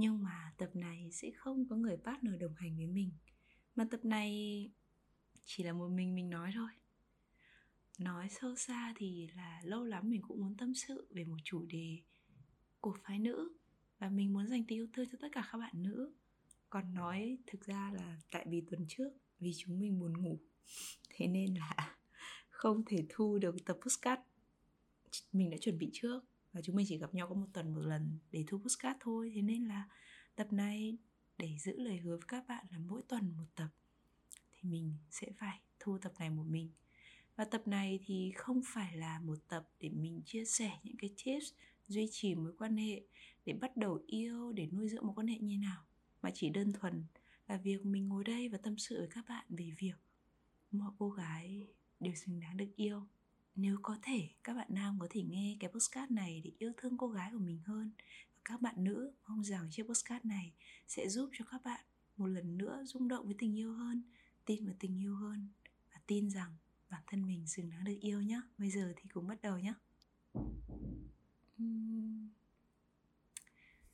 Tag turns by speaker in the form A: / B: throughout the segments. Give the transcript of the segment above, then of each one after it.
A: Nhưng mà tập này sẽ không có người partner đồng hành với mình. Mà tập này chỉ là một mình mình nói thôi. Nói sâu xa thì là lâu lắm mình cũng muốn tâm sự về một chủ đề của phái nữ Và mình muốn dành tình yêu thương cho tất cả các bạn nữ. Còn nói thực ra là tại vì tuần trước, vì chúng mình buồn ngủ. Thế nên là không thể thu được tập postcard mình đã chuẩn bị trước và chúng mình chỉ gặp nhau có một tuần một lần để thu postcard thôi. Thế nên là tập này để giữ lời hứa với các bạn là mỗi tuần một tập thì mình sẽ phải thu tập này một mình. Và tập này thì không phải là một tập để mình chia sẻ những cái tips, duy trì mối quan hệ, để bắt đầu yêu, để nuôi dưỡng mối quan hệ như nào, mà chỉ đơn thuần là việc mình ngồi đây và tâm sự với các bạn về việc mọi cô gái đều xứng đáng được yêu nếu có thể, các bạn nam có thể nghe cái postcard này để yêu thương cô gái của mình hơn. Và các bạn nữ mong rằng chiếc postcard này sẽ giúp cho các bạn một lần nữa rung động với tình yêu hơn, tin vào tình yêu hơn và tin rằng bản thân mình xứng đáng được yêu nhé bây giờ thì cùng bắt đầu nhé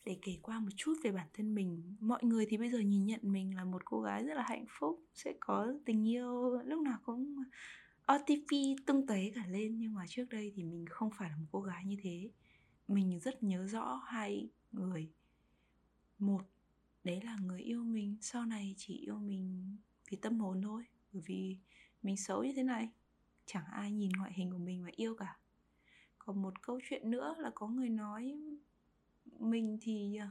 A: để kể qua một chút về bản thân mình. Mọi người thì bây giờ nhìn nhận mình là một cô gái rất là hạnh phúc, sẽ có tình yêu lúc nào cũng OTP tung tóe cả lên, nhưng mà trước đây thì mình không phải là một cô gái như thế. Mình rất nhớ rõ hai người. Một, đấy là người yêu mình. Sau này chỉ yêu mình vì tâm hồn thôi, bởi vì mình xấu như thế này. Chẳng ai nhìn ngoại hình của mình mà yêu cả. Còn một câu chuyện nữa là có người nói mình thì à,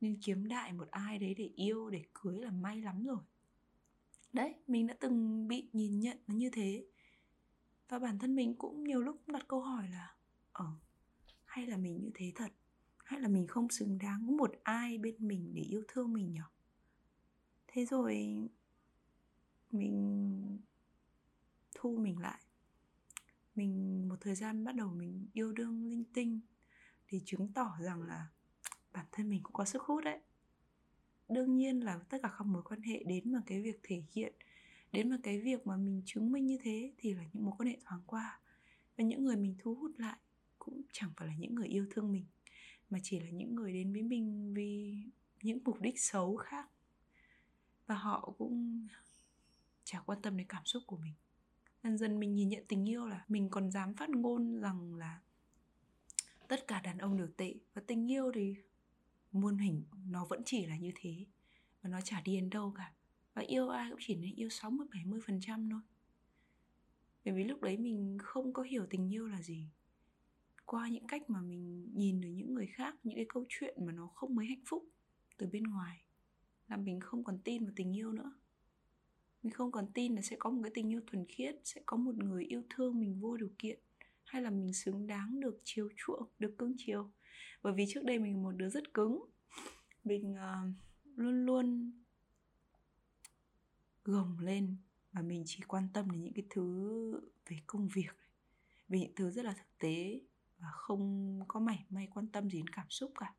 A: nên kiếm đại một ai đấy để yêu, để cưới là may lắm rồi. Đấy, mình đã từng bị nhìn nhận nó như thế và bản thân mình cũng nhiều lúc đặt câu hỏi là ờ hay là mình như thế thật? Hay là mình không xứng đáng có một ai bên mình để yêu thương mình nhỉ? Thế rồi mình thu mình lại. Mình, một thời gian bắt đầu mình yêu đương linh tinh để chứng tỏ rằng là bản thân mình cũng có sức hút đấy. Đương nhiên là tất cả các mối quan hệ đến bằng cái việc thể hiện đến mà cái việc mà mình chứng minh như thế thì là những mối quan hệ thoáng qua. Và những người mình thu hút lại cũng chẳng phải là những người yêu thương mình, mà chỉ là những người đến với mình vì những mục đích xấu khác. Và họ cũng chả quan tâm đến cảm xúc của mình. Dần dần mình nhìn nhận tình yêu là mình còn dám phát ngôn rằng là tất cả đàn ông đều tệ. Và tình yêu thì muôn hình nó vẫn chỉ là như thế và nó chả đi đến đâu cả và yêu ai cũng chỉ nên yêu 60 70 phần trăm thôi. Bởi vì lúc đấy mình không có hiểu tình yêu là gì. Qua những cách mà mình nhìn được những người khác những cái câu chuyện mà nó không mấy hạnh phúc từ bên ngoài là mình không còn tin vào tình yêu nữa. Mình không còn tin là sẽ có một cái tình yêu thuần khiết sẽ có một người yêu thương mình vô điều kiện hay là mình xứng đáng được chiều chuộng được cưng chiều. Bởi vì trước đây mình một đứa rất cứng. Mình uh, luôn luôn gồng lên và mình chỉ quan tâm đến những cái thứ về công việc về những thứ rất là thực tế và không có mảy may quan tâm gì đến cảm xúc cả.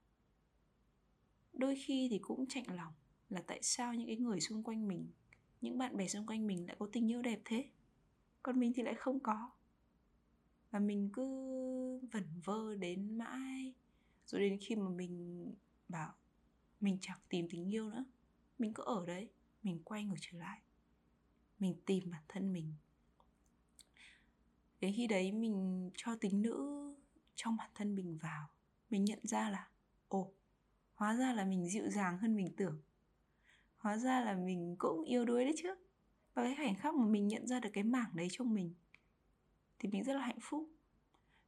A: Đôi khi thì cũng chạnh lòng là tại sao những cái người xung quanh mình, những bạn bè xung quanh mình lại có tình yêu đẹp thế, còn mình thì lại không có. Và mình cứ vẩn vơ đến mãi, rồi đến khi mà mình bảo mình chẳng tìm tình yêu nữa, mình cứ ở đấy mình quay ngược trở lại mình tìm bản thân mình. Đến khi đấy mình cho tính nữ trong bản thân mình vào mình nhận ra là ồ hóa ra là mình dịu dàng hơn mình tưởng. Hóa ra là mình cũng yêu đuối đấy chứ. Và cái khoảnh khắc mà mình nhận ra được cái mảng đấy trong mình thì mình rất là hạnh phúc.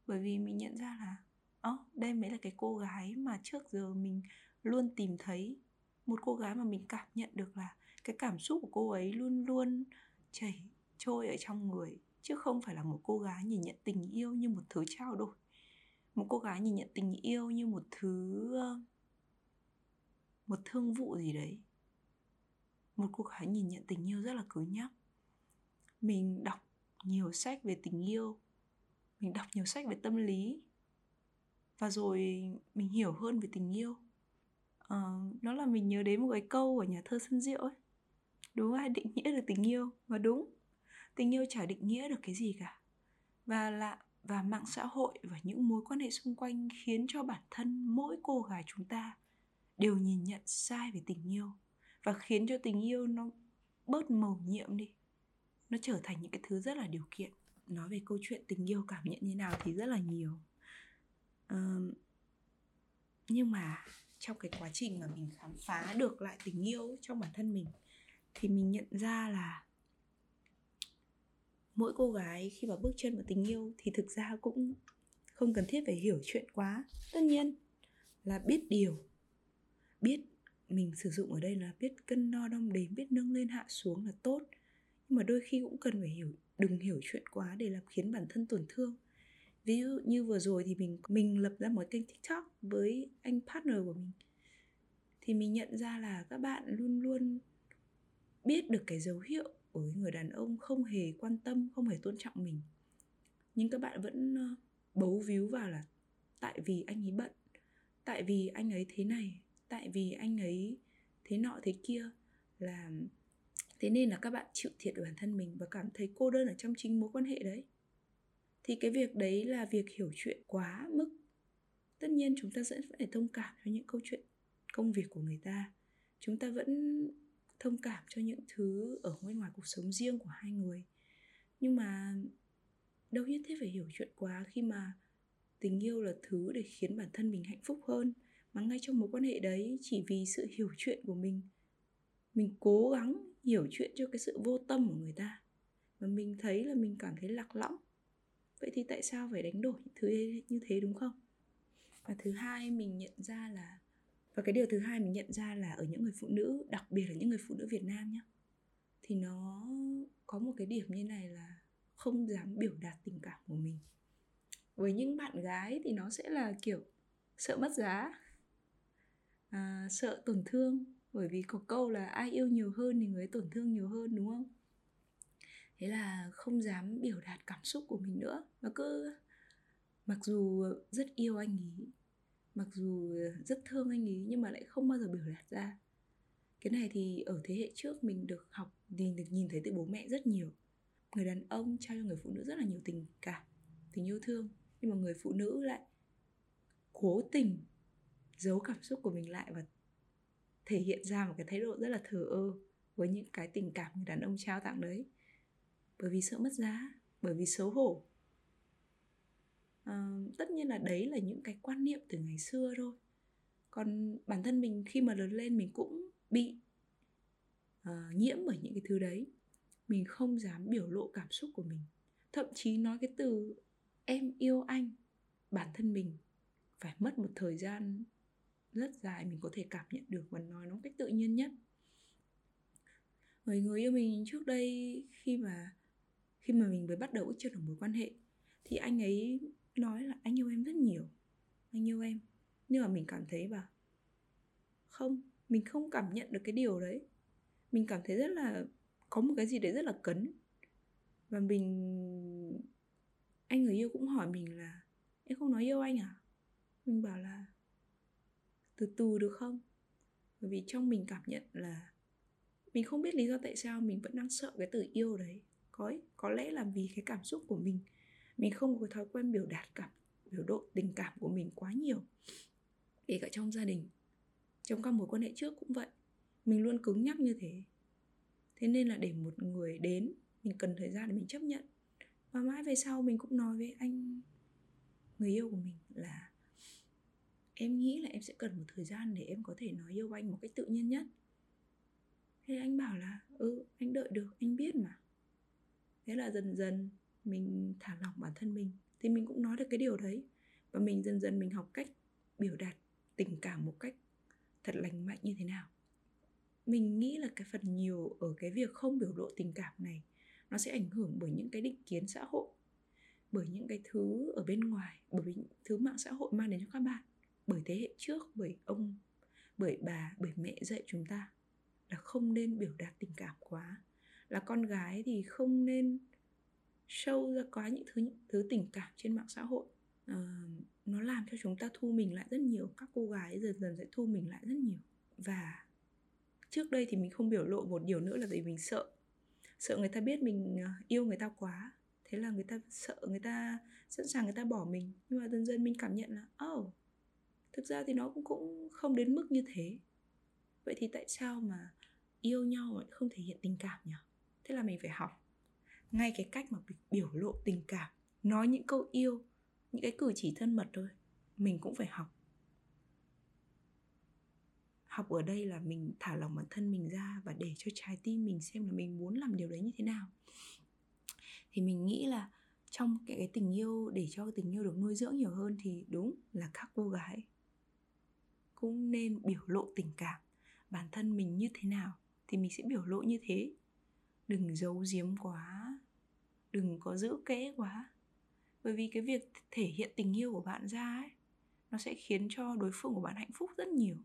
A: Bởi vì mình nhận ra là ơ oh, đây mới là cái cô gái mà trước giờ mình luôn tìm thấy một cô gái mà mình cảm nhận được là cái cảm xúc của cô ấy luôn luôn chảy trôi ở trong người chứ không phải là một cô gái nhìn nhận tình yêu như một thứ trao đổi. Một cô gái nhìn nhận tình yêu như một thứ một thương vụ gì đấy. Một cô gái nhìn nhận tình yêu rất là cứng nhắc. Mình đọc nhiều sách về tình yêu mình đọc nhiều sách về tâm lý và rồi mình hiểu hơn về tình yêu. À, nó là mình nhớ đến một cái câu của nhà thơ Xuân Diệu ấy đúng ai định nghĩa được tình yêu và đúng. Tình yêu chả định nghĩa được cái gì cả. Và là và mạng xã hội và những mối quan hệ xung quanh khiến cho bản thân mỗi cô gái chúng ta đều nhìn nhận sai về tình yêu và khiến cho tình yêu nó bớt màu nhiệm đi. Nó trở thành những cái thứ rất là điều kiện. Nói về câu chuyện tình yêu cảm nhận như nào thì rất là nhiều. Uh, nhưng mà trong cái quá trình mà mình khám phá được lại tình yêu trong bản thân mình thì mình nhận ra là mỗi cô gái khi mà bước chân vào tình yêu thì thực ra cũng không cần thiết phải hiểu chuyện quá. Tất nhiên là biết điều, biết mình sử dụng ở đây là biết cân đo đong đếm, biết nâng lên hạ xuống là tốt. Nhưng mà đôi khi cũng cần phải hiểu, đừng hiểu chuyện quá để làm khiến bản thân tổn thương. Ví dụ như vừa rồi thì mình mình lập ra một kênh tiktok với anh partner của mình. Thì mình nhận ra là các bạn luôn luôn biết được cái dấu hiệu của người đàn ông không hề quan tâm, không hề tôn trọng mình. Nhưng các bạn vẫn ờ, bấu víu vào là tại vì anh ấy bận, tại vì anh ấy thế này, tại vì anh ấy thế nọ thế kia là thế nên là các bạn chịu thiệt ở bản thân mình và cảm thấy cô đơn ở trong chính mối quan hệ đấy. Thì cái việc đấy là việc hiểu chuyện quá mức. Tất nhiên chúng ta sẽ phải thông cảm cho những câu chuyện công việc của người ta. Chúng ta vẫn thông cảm cho những thứ ở bên ngoài cuộc sống riêng của hai người. Nhưng mà đâu nhất thiết phải hiểu chuyện quá khi mà tình yêu là thứ để khiến bản thân mình hạnh phúc hơn. Mà ngay trong mối quan hệ đấy, chỉ vì sự hiểu chuyện của mình mình cố gắng hiểu chuyện cho cái sự vô tâm của người ta, mà mình thấy là mình cảm thấy lạc lõng. Vậy thì tại sao phải đánh đổi những thứ như thế đúng không? Và thứ hai, mình nhận ra là và cái điều thứ hai mình nhận ra là ở những người phụ nữ đặc biệt là những người phụ nữ việt nam nhé thì nó có một cái điểm như này là không dám biểu đạt tình cảm của mình. Với những bạn gái thì nó sẽ là kiểu sợ mất giá à, sợ tổn thương bởi vì có câu là ai yêu nhiều hơn thì người tổn thương nhiều hơn đúng không? Thế là không dám biểu đạt cảm xúc của mình nữa. Mà cứ mặc dù rất yêu anh ấy mặc dù ờ, rất thương anh ấy nhưng mà lại không bao giờ biểu đạt ra. Cái này thì ở thế hệ trước mình được học mình được, nhìn thấy từ bố mẹ rất nhiều. Người đàn ông trao cho người phụ nữ rất là nhiều tình cảm, tình yêu thương. Nhưng mà người phụ nữ lại cố tình giấu cảm xúc của mình lại và thể hiện ra một cái thái độ rất là thờ ơ với những cái tình cảm người đàn ông trao tặng đấy. Bởi vì sợ mất giá, bởi vì xấu hổ à, tất nhiên là đấy là những cái quan niệm từ ngày xưa thôi. Còn bản thân mình khi mà lớn lên mình cũng bị uh, nhiễm bởi những cái thứ đấy. Mình không dám biểu lộ cảm xúc của mình. Thậm chí nói cái từ em yêu anh bản thân mình phải mất một thời gian rất dài mình có thể cảm nhận được và nói nó cách tự nhiên nhất. Người người yêu mình trước đây khi mà khi mà mình mới bắt đầu chưa được mối quan hệ thì anh ấy nói là, anh yêu em rất nhiều. Anh yêu em. Nhưng mà mình cảm thấy bảo, không, mình không cảm nhận được cái điều đấy. Mình cảm thấy rất là, có một cái gì đấy rất là cấn. Và mình, anh người yêu cũng hỏi mình là, em không nói yêu anh à? Mình bảo là, từ từ được không? Bởi vì trong mình cảm nhận là mình không biết lý do tại sao mình vẫn đang sợ cái từ yêu đấy. Có có lẽ là vì cái cảm xúc của mình mình không có thói quen biểu đạt cảm, biểu độ tình cảm của mình quá nhiều. Kể cả trong gia đình, trong các mối quan hệ trước cũng vậy. Mình luôn cứng nhắc như thế. Thế nên là để một người đến, mình cần thời gian để mình chấp nhận. Và mãi về sau mình cũng nói với anh, người yêu của mình là, em nghĩ là em sẽ cần một thời gian để em có thể nói yêu anh một cách tự nhiên nhất. Thế anh bảo là ừ anh đợi được, anh biết mà. Thế là dần dần mình thả lỏng bản thân mình, thì mình cũng nói được cái điều đấy. Và mình dần dần mình học cách biểu đạt tình cảm một cách thật lành mạnh như thế nào. Mình nghĩ là cái phần nhiều ở cái việc không biểu lộ tình cảm này, nó sẽ ảnh hưởng bởi những cái định kiến xã hội, bởi những cái thứ ở bên ngoài, bởi những thứ mạng xã hội mang đến cho các bạn, bởi thế hệ trước, bởi ông, bởi bà, bởi mẹ dạy chúng ta là không nên biểu đạt tình cảm quá. Là con gái thì không nên show ra quá những thứ những thứ tình cảm trên mạng xã hội. Uh, nó làm cho chúng ta thu mình lại rất nhiều các cô gái dần dần sẽ thu mình lại rất nhiều. Và trước đây thì mình không biểu lộ một điều nữa là vì mình sợ. Sợ người ta biết mình ờ, yêu người ta quá. Thế là người ta sợ người ta sẵn sàng người ta bỏ mình. Nhưng mà dần dần mình cảm nhận là oh thực ra thì nó cũng cũng không đến mức như thế. Vậy thì tại sao mà yêu nhau mà không thể hiện tình cảm nhỉ? Thế là mình phải học ngay cái cách mà biểu lộ tình cảm nói những câu yêu những cái cử chỉ thân mật thôi mình cũng phải học. Học ở đây là mình thả lòng bản thân mình ra và để cho trái tim mình xem là mình muốn làm điều đấy như thế nào. Thì mình nghĩ là trong cái, cái tình yêu để cho tình yêu được nuôi dưỡng nhiều hơn thì đúng là các cô gái cũng nên biểu lộ tình cảm bản thân mình như thế nào thì mình sẽ biểu lộ như thế đừng giấu giếm quá. Đừng có giữ kẽ quá. Bởi vì cái việc thể hiện tình yêu của bạn ra ấy, nó sẽ khiến cho đối phương của bạn hạnh phúc rất nhiều.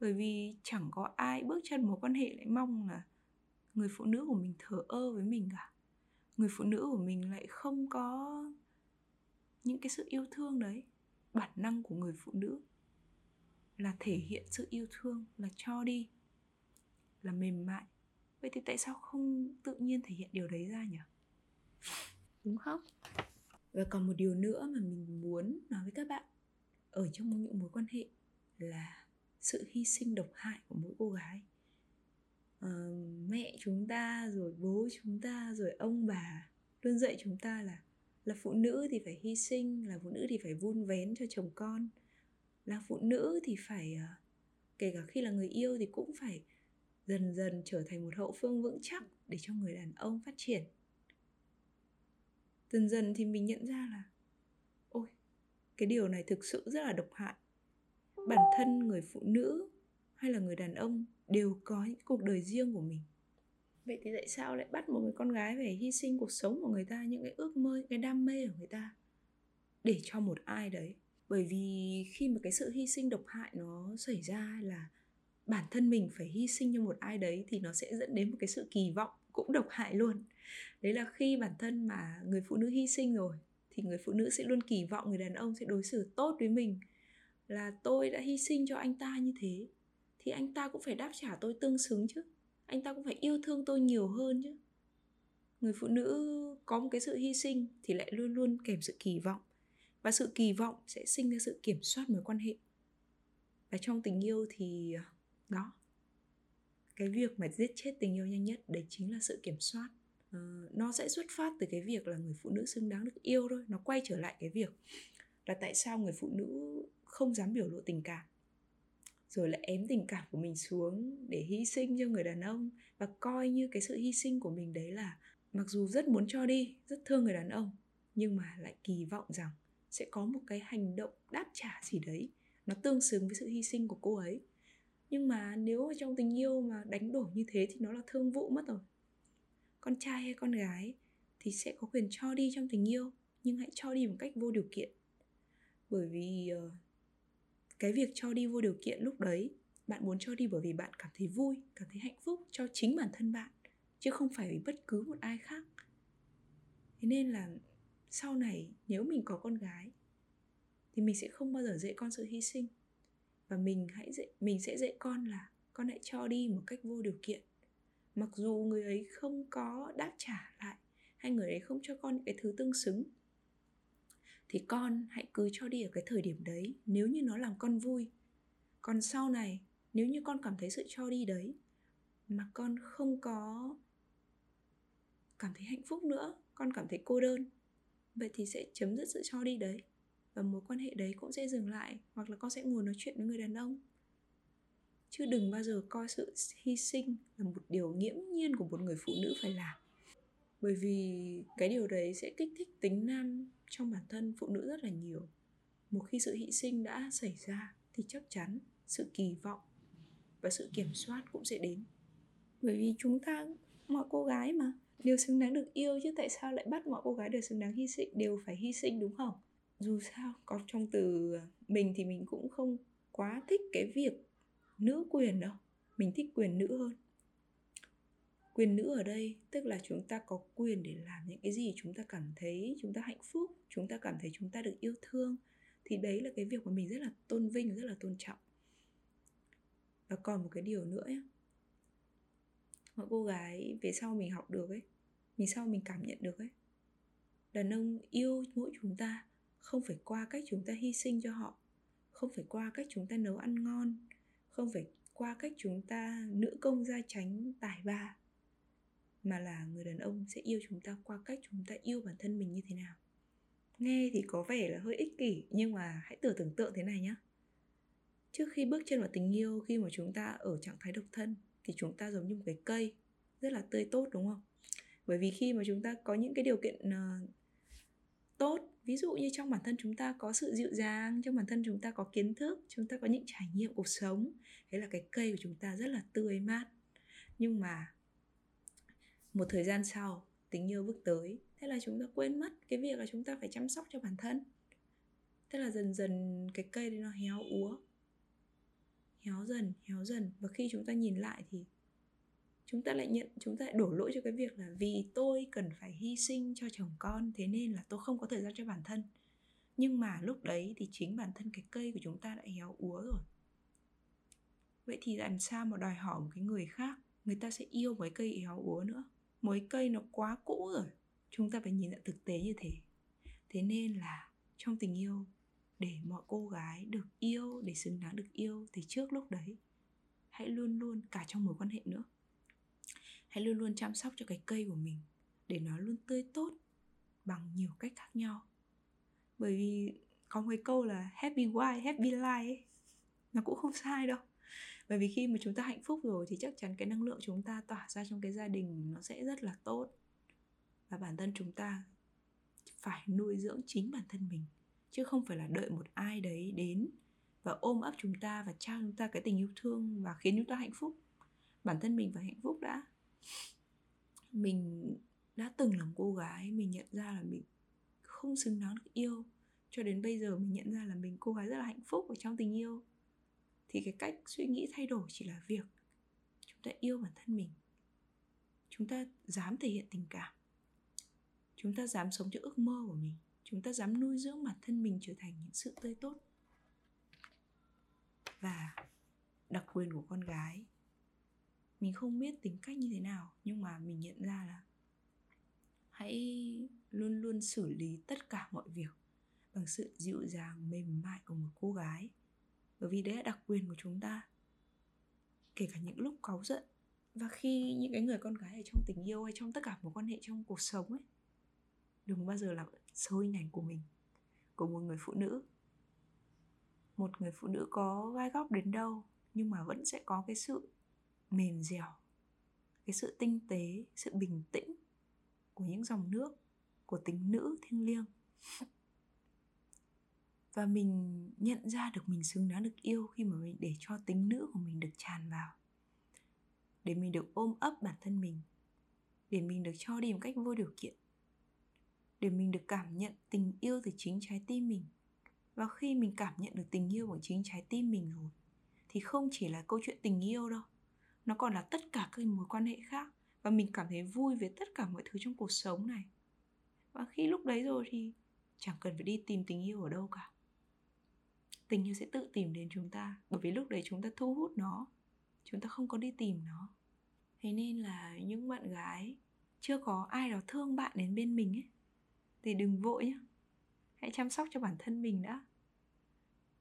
A: Bởi vì chẳng có ai bước chân mối quan hệ lại mong là người phụ nữ của mình thờ ơ với mình cả. Người phụ nữ của mình lại không có những cái sự yêu thương đấy. Bản năng của người phụ nữ là thể hiện sự yêu thương, là cho đi, là mềm mại vậy thì tại sao không tự nhiên thể hiện điều đấy ra nhỉ? Đúng không? Và còn một điều nữa mà mình muốn nói với các bạn ở trong những mối quan hệ là sự hy sinh độc hại của mỗi cô gái. Uh, mẹ chúng ta rồi bố chúng ta rồi ông bà luôn dạy chúng ta là là phụ nữ thì phải hy sinh là phụ nữ thì phải vun vén cho chồng con là phụ nữ thì phải uh, kể cả khi là người yêu thì cũng phải dần dần trở thành một hậu phương vững chắc để cho người đàn ông phát triển. Dần dần thì mình nhận ra là, ôi, cái điều này thực sự rất là độc hại. Bản thân người phụ nữ hay là người đàn ông đều có những cuộc đời riêng của mình. Vậy thì tại sao lại bắt một người con gái phải hy sinh cuộc sống của người ta, những cái ước mơ những cái đam mê của người ta để cho một ai đấy? Bởi vì khi mà cái sự hy sinh độc hại nó xảy ra là bản thân mình phải hy sinh cho một ai đấy thì nó sẽ dẫn đến một cái sự kỳ vọng cũng độc hại luôn. Đấy là khi bản thân mà người phụ nữ hy sinh rồi, thì người phụ nữ sẽ luôn kỳ vọng, người đàn ông sẽ đối xử tốt với mình là tôi đã hy sinh cho anh ta như thế, thì anh ta cũng phải đáp trả tôi tương xứng chứ, anh ta cũng phải yêu thương tôi nhiều hơn chứ. Người phụ nữ có một cái sự hy sinh thì lại luôn luôn kèm sự kỳ vọng và sự kỳ vọng sẽ sinh ra sự kiểm soát mối quan hệ. Và trong tình yêu thì à, đó. Cái việc mà giết chết tình yêu nhanh nhất đấy chính là sự kiểm soát. Uh, nó sẽ xuất phát từ cái việc là người phụ nữ xứng đáng được yêu thôi nó quay trở lại cái việc là tại sao người phụ nữ không dám biểu lộ tình cảm. Rồi lại ém tình cảm của mình xuống để hy sinh cho người đàn ông và coi như cái sự hy sinh của mình đấy là mặc dù rất muốn cho đi rất thương người đàn ông nhưng mà lại kỳ vọng rằng sẽ có một cái hành động đáp trả gì đấy nó tương xứng với sự hy sinh của cô ấy nhưng mà nếu trong tình yêu mà đánh đổi như thế thì nó là thương vụ mất rồi. Con trai hay con gái thì sẽ có quyền cho đi trong tình yêu nhưng hãy cho đi một cách vô điều kiện. Bởi vì uh, cái việc cho đi vô điều kiện lúc đấy bạn muốn cho đi bởi vì bạn cảm thấy vui cảm thấy hạnh phúc cho chính bản thân bạn chứ không phải vì bất cứ một ai khác. Thế nên là sau này nếu mình có con gái thì mình sẽ không bao giờ dạy con sự hy sinh và mình hãy dạy, mình sẽ dạy con là con hãy cho đi một cách vô điều kiện. Mặc dù người ấy không có đáp trả lại hay người ấy không cho con những cái thứ tương xứng, thì con hãy cứ cho đi ở cái thời điểm đấy nếu như nó làm con vui. Còn sau này, nếu như con cảm thấy sự cho đi đấy mà con không có cảm thấy hạnh phúc nữa, con cảm thấy cô đơn, vậy thì sẽ chấm dứt sự cho đi đấy và mối quan hệ đấy cũng sẽ dừng lại hoặc là con sẽ ngồi nói chuyện với người đàn ông. Chứ đừng bao giờ coi sự hy sinh là một điều nghiễm nhiên của một người phụ nữ phải làm. Bởi vì cái điều đấy sẽ kích thích tính nam trong bản thân phụ nữ rất là nhiều. Một khi sự hy sinh đã xảy ra thì chắc chắn sự kỳ vọng và sự kiểm soát cũng sẽ đến. Bởi vì chúng ta, mọi cô gái mà, đều xứng đáng được yêu chứ tại sao lại bắt mọi cô gái đều xứng đáng hy sinh, đều phải hy sinh đúng không? Dù sao có trong từ à, mình thì mình cũng không quá thích cái việc nữ quyền đâu mình thích quyền nữ hơn. Quyền nữ ở đây tức là chúng ta có quyền để làm những cái gì chúng ta cảm thấy chúng ta hạnh phúc chúng ta cảm thấy chúng ta được yêu thương thì đấy là cái việc mà mình rất là tôn vinh rất là tôn trọng. Và còn một cái điều nữa ấy, mọi cô gái về sau mình học được ấy mình sau mình cảm nhận được ấy đàn ông yêu mỗi chúng ta không phải qua cách chúng ta hy sinh cho họ. Không phải qua cách chúng ta nấu ăn ngon. Không phải qua cách chúng ta nữ công gia tránh tài ba. Mà là người đàn ông sẽ yêu chúng ta qua cách chúng ta yêu bản thân mình như thế nào. Nghe thì có vẻ là hơi ích kỷ nhưng mà hãy tưởng tưởng tượng thế này nhé trước khi bước chân vào tình yêu khi mà chúng ta ở trạng thái độc thân thì chúng ta giống như một cái cây rất là tươi tốt đúng không? Bởi vì khi mà chúng ta có những cái điều kiện uh, tốt ví dụ như trong bản thân chúng ta có sự dịu dàng, trong bản thân chúng ta có kiến thức, chúng ta có những trải nghiệm cuộc sống, thế là cái cây của chúng ta rất là tươi mát. Nhưng mà một thời gian sau, tình yêu bước tới, thế là chúng ta quên mất cái việc là chúng ta phải chăm sóc cho bản thân. Thế là dần dần cái cây đấy nó héo úa, héo dần héo dần. Và khi chúng ta nhìn lại thì chúng ta lại nhận, chúng ta lại đổ lỗi cho cái việc là vì tôi cần phải hy sinh cho chồng con, thế nên là tôi không có thời gian cho bản thân. Nhưng mà lúc đấy thì chính bản thân cái cây của chúng ta đã héo úa rồi. Vậy thì làm sao mà đòi hỏi một cái người khác, người ta sẽ yêu mấy cây héo úa nữa? Mấy cây nó quá cũ rồi, chúng ta phải nhìn nhận thực tế như thế. Thế nên là trong tình yêu, để mọi cô gái được yêu, để xứng đáng được yêu, thì trước lúc đấy, hãy luôn luôn cả trong mối quan hệ nữa hãy luôn luôn chăm sóc cho cái cây của mình để nó luôn tươi tốt bằng nhiều cách khác nhau. Bởi vì có một cái câu là happy wife, happy life ấy, nó cũng không sai đâu. Bởi vì khi mà chúng ta hạnh phúc rồi thì chắc chắn cái năng lượng chúng ta tỏa ra trong cái gia đình nó sẽ rất là tốt. Và bản thân chúng ta phải nuôi dưỡng chính bản thân mình, chứ không phải là đợi một ai đấy đến và ôm ấp chúng ta và trao chúng ta cái tình yêu thương và khiến chúng ta hạnh phúc. Bản thân mình phải hạnh phúc đã mình đã từng làm cô gái, mình nhận ra là mình không xứng đáng được yêu. Cho đến bây giờ mình nhận ra là mình cô gái rất là hạnh phúc ở trong tình yêu. Thì cái cách suy nghĩ thay đổi chỉ là việc chúng ta yêu bản thân mình. Chúng ta dám thể hiện tình cảm. Chúng ta dám sống cho ước mơ của mình. Chúng ta dám nuôi dưỡng bản thân mình trở thành những sự tươi tốt. Và đặc quyền của con gái mình không biết tính cách như thế nào, nhưng mà mình nhận ra là hãy luôn luôn xử lý tất cả mọi việc bằng sự dịu dàng, mềm mại của một cô gái. Bởi vì đấy là đặc quyền của chúng ta, kể cả những lúc cáu giận. Và khi những cái người con gái ở trong tình yêu hay trong tất cả mối quan hệ trong cuộc sống ấy, đừng bao giờ là sâu hình ảnh của mình, của một người phụ nữ. Một người phụ nữ có gai góc đến đâu, nhưng mà vẫn sẽ có cái sự mềm dẻo. Cái sự tinh tế, sự bình tĩnh của những dòng nước, của tính nữ thiêng liêng. Và mình nhận ra được mình xứng đáng được yêu khi mà mình để cho tính nữ của mình được tràn vào. Để mình được ôm ấp bản thân mình. Để mình được cho đi một cách vô điều kiện. Để mình được cảm nhận tình yêu từ chính trái tim mình. Và khi mình cảm nhận được tình yêu của chính trái tim mình rồi, thì không chỉ là câu chuyện tình yêu đâu nó còn là tất cả các mối quan hệ khác và mình cảm thấy vui với tất cả mọi thứ trong cuộc sống này. Và khi lúc đấy rồi thì chẳng cần phải đi tìm tình yêu ở đâu cả. Tình yêu sẽ tự tìm đến chúng ta, bởi vì lúc đấy chúng ta thu hút nó, chúng ta không có đi tìm nó. Thế nên là những bạn gái chưa có ai đó thương bạn đến bên mình ấy, thì đừng vội nhé hãy chăm sóc cho bản thân mình đã.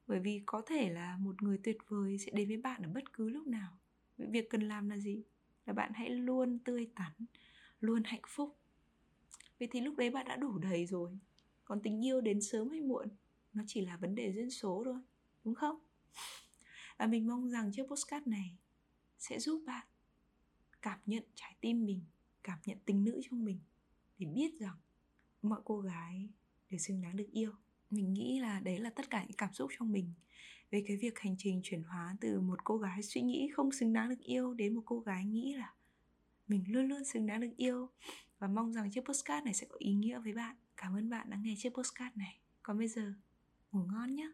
A: Bởi vì có thể là một người tuyệt vời sẽ đến với bạn ở bất cứ lúc nào việc cần làm là gì? Là bạn hãy luôn tươi tắn, luôn hạnh phúc. Vì thì lúc đấy bạn đã đủ đầy rồi. Còn tình yêu đến sớm hay muộn, nó chỉ là vấn đề duyên số thôi, đúng không? Và mình mong rằng chiếc postcard này sẽ giúp bạn cảm nhận trái tim mình, cảm nhận tình nữ trong mình để biết rằng mọi cô gái đều xứng đáng được yêu. Mình nghĩ là đấy là tất cả những cảm xúc trong mình về cái việc hành trình chuyển hóa từ một cô gái suy nghĩ không xứng đáng được yêu đến một cô gái nghĩ là mình luôn luôn xứng đáng được yêu. Và mong rằng chiếc postcard này sẽ có ý nghĩa với bạn. Cảm ơn bạn đã nghe chiếc postcard này. Còn bây giờ, ngủ ngon nhé!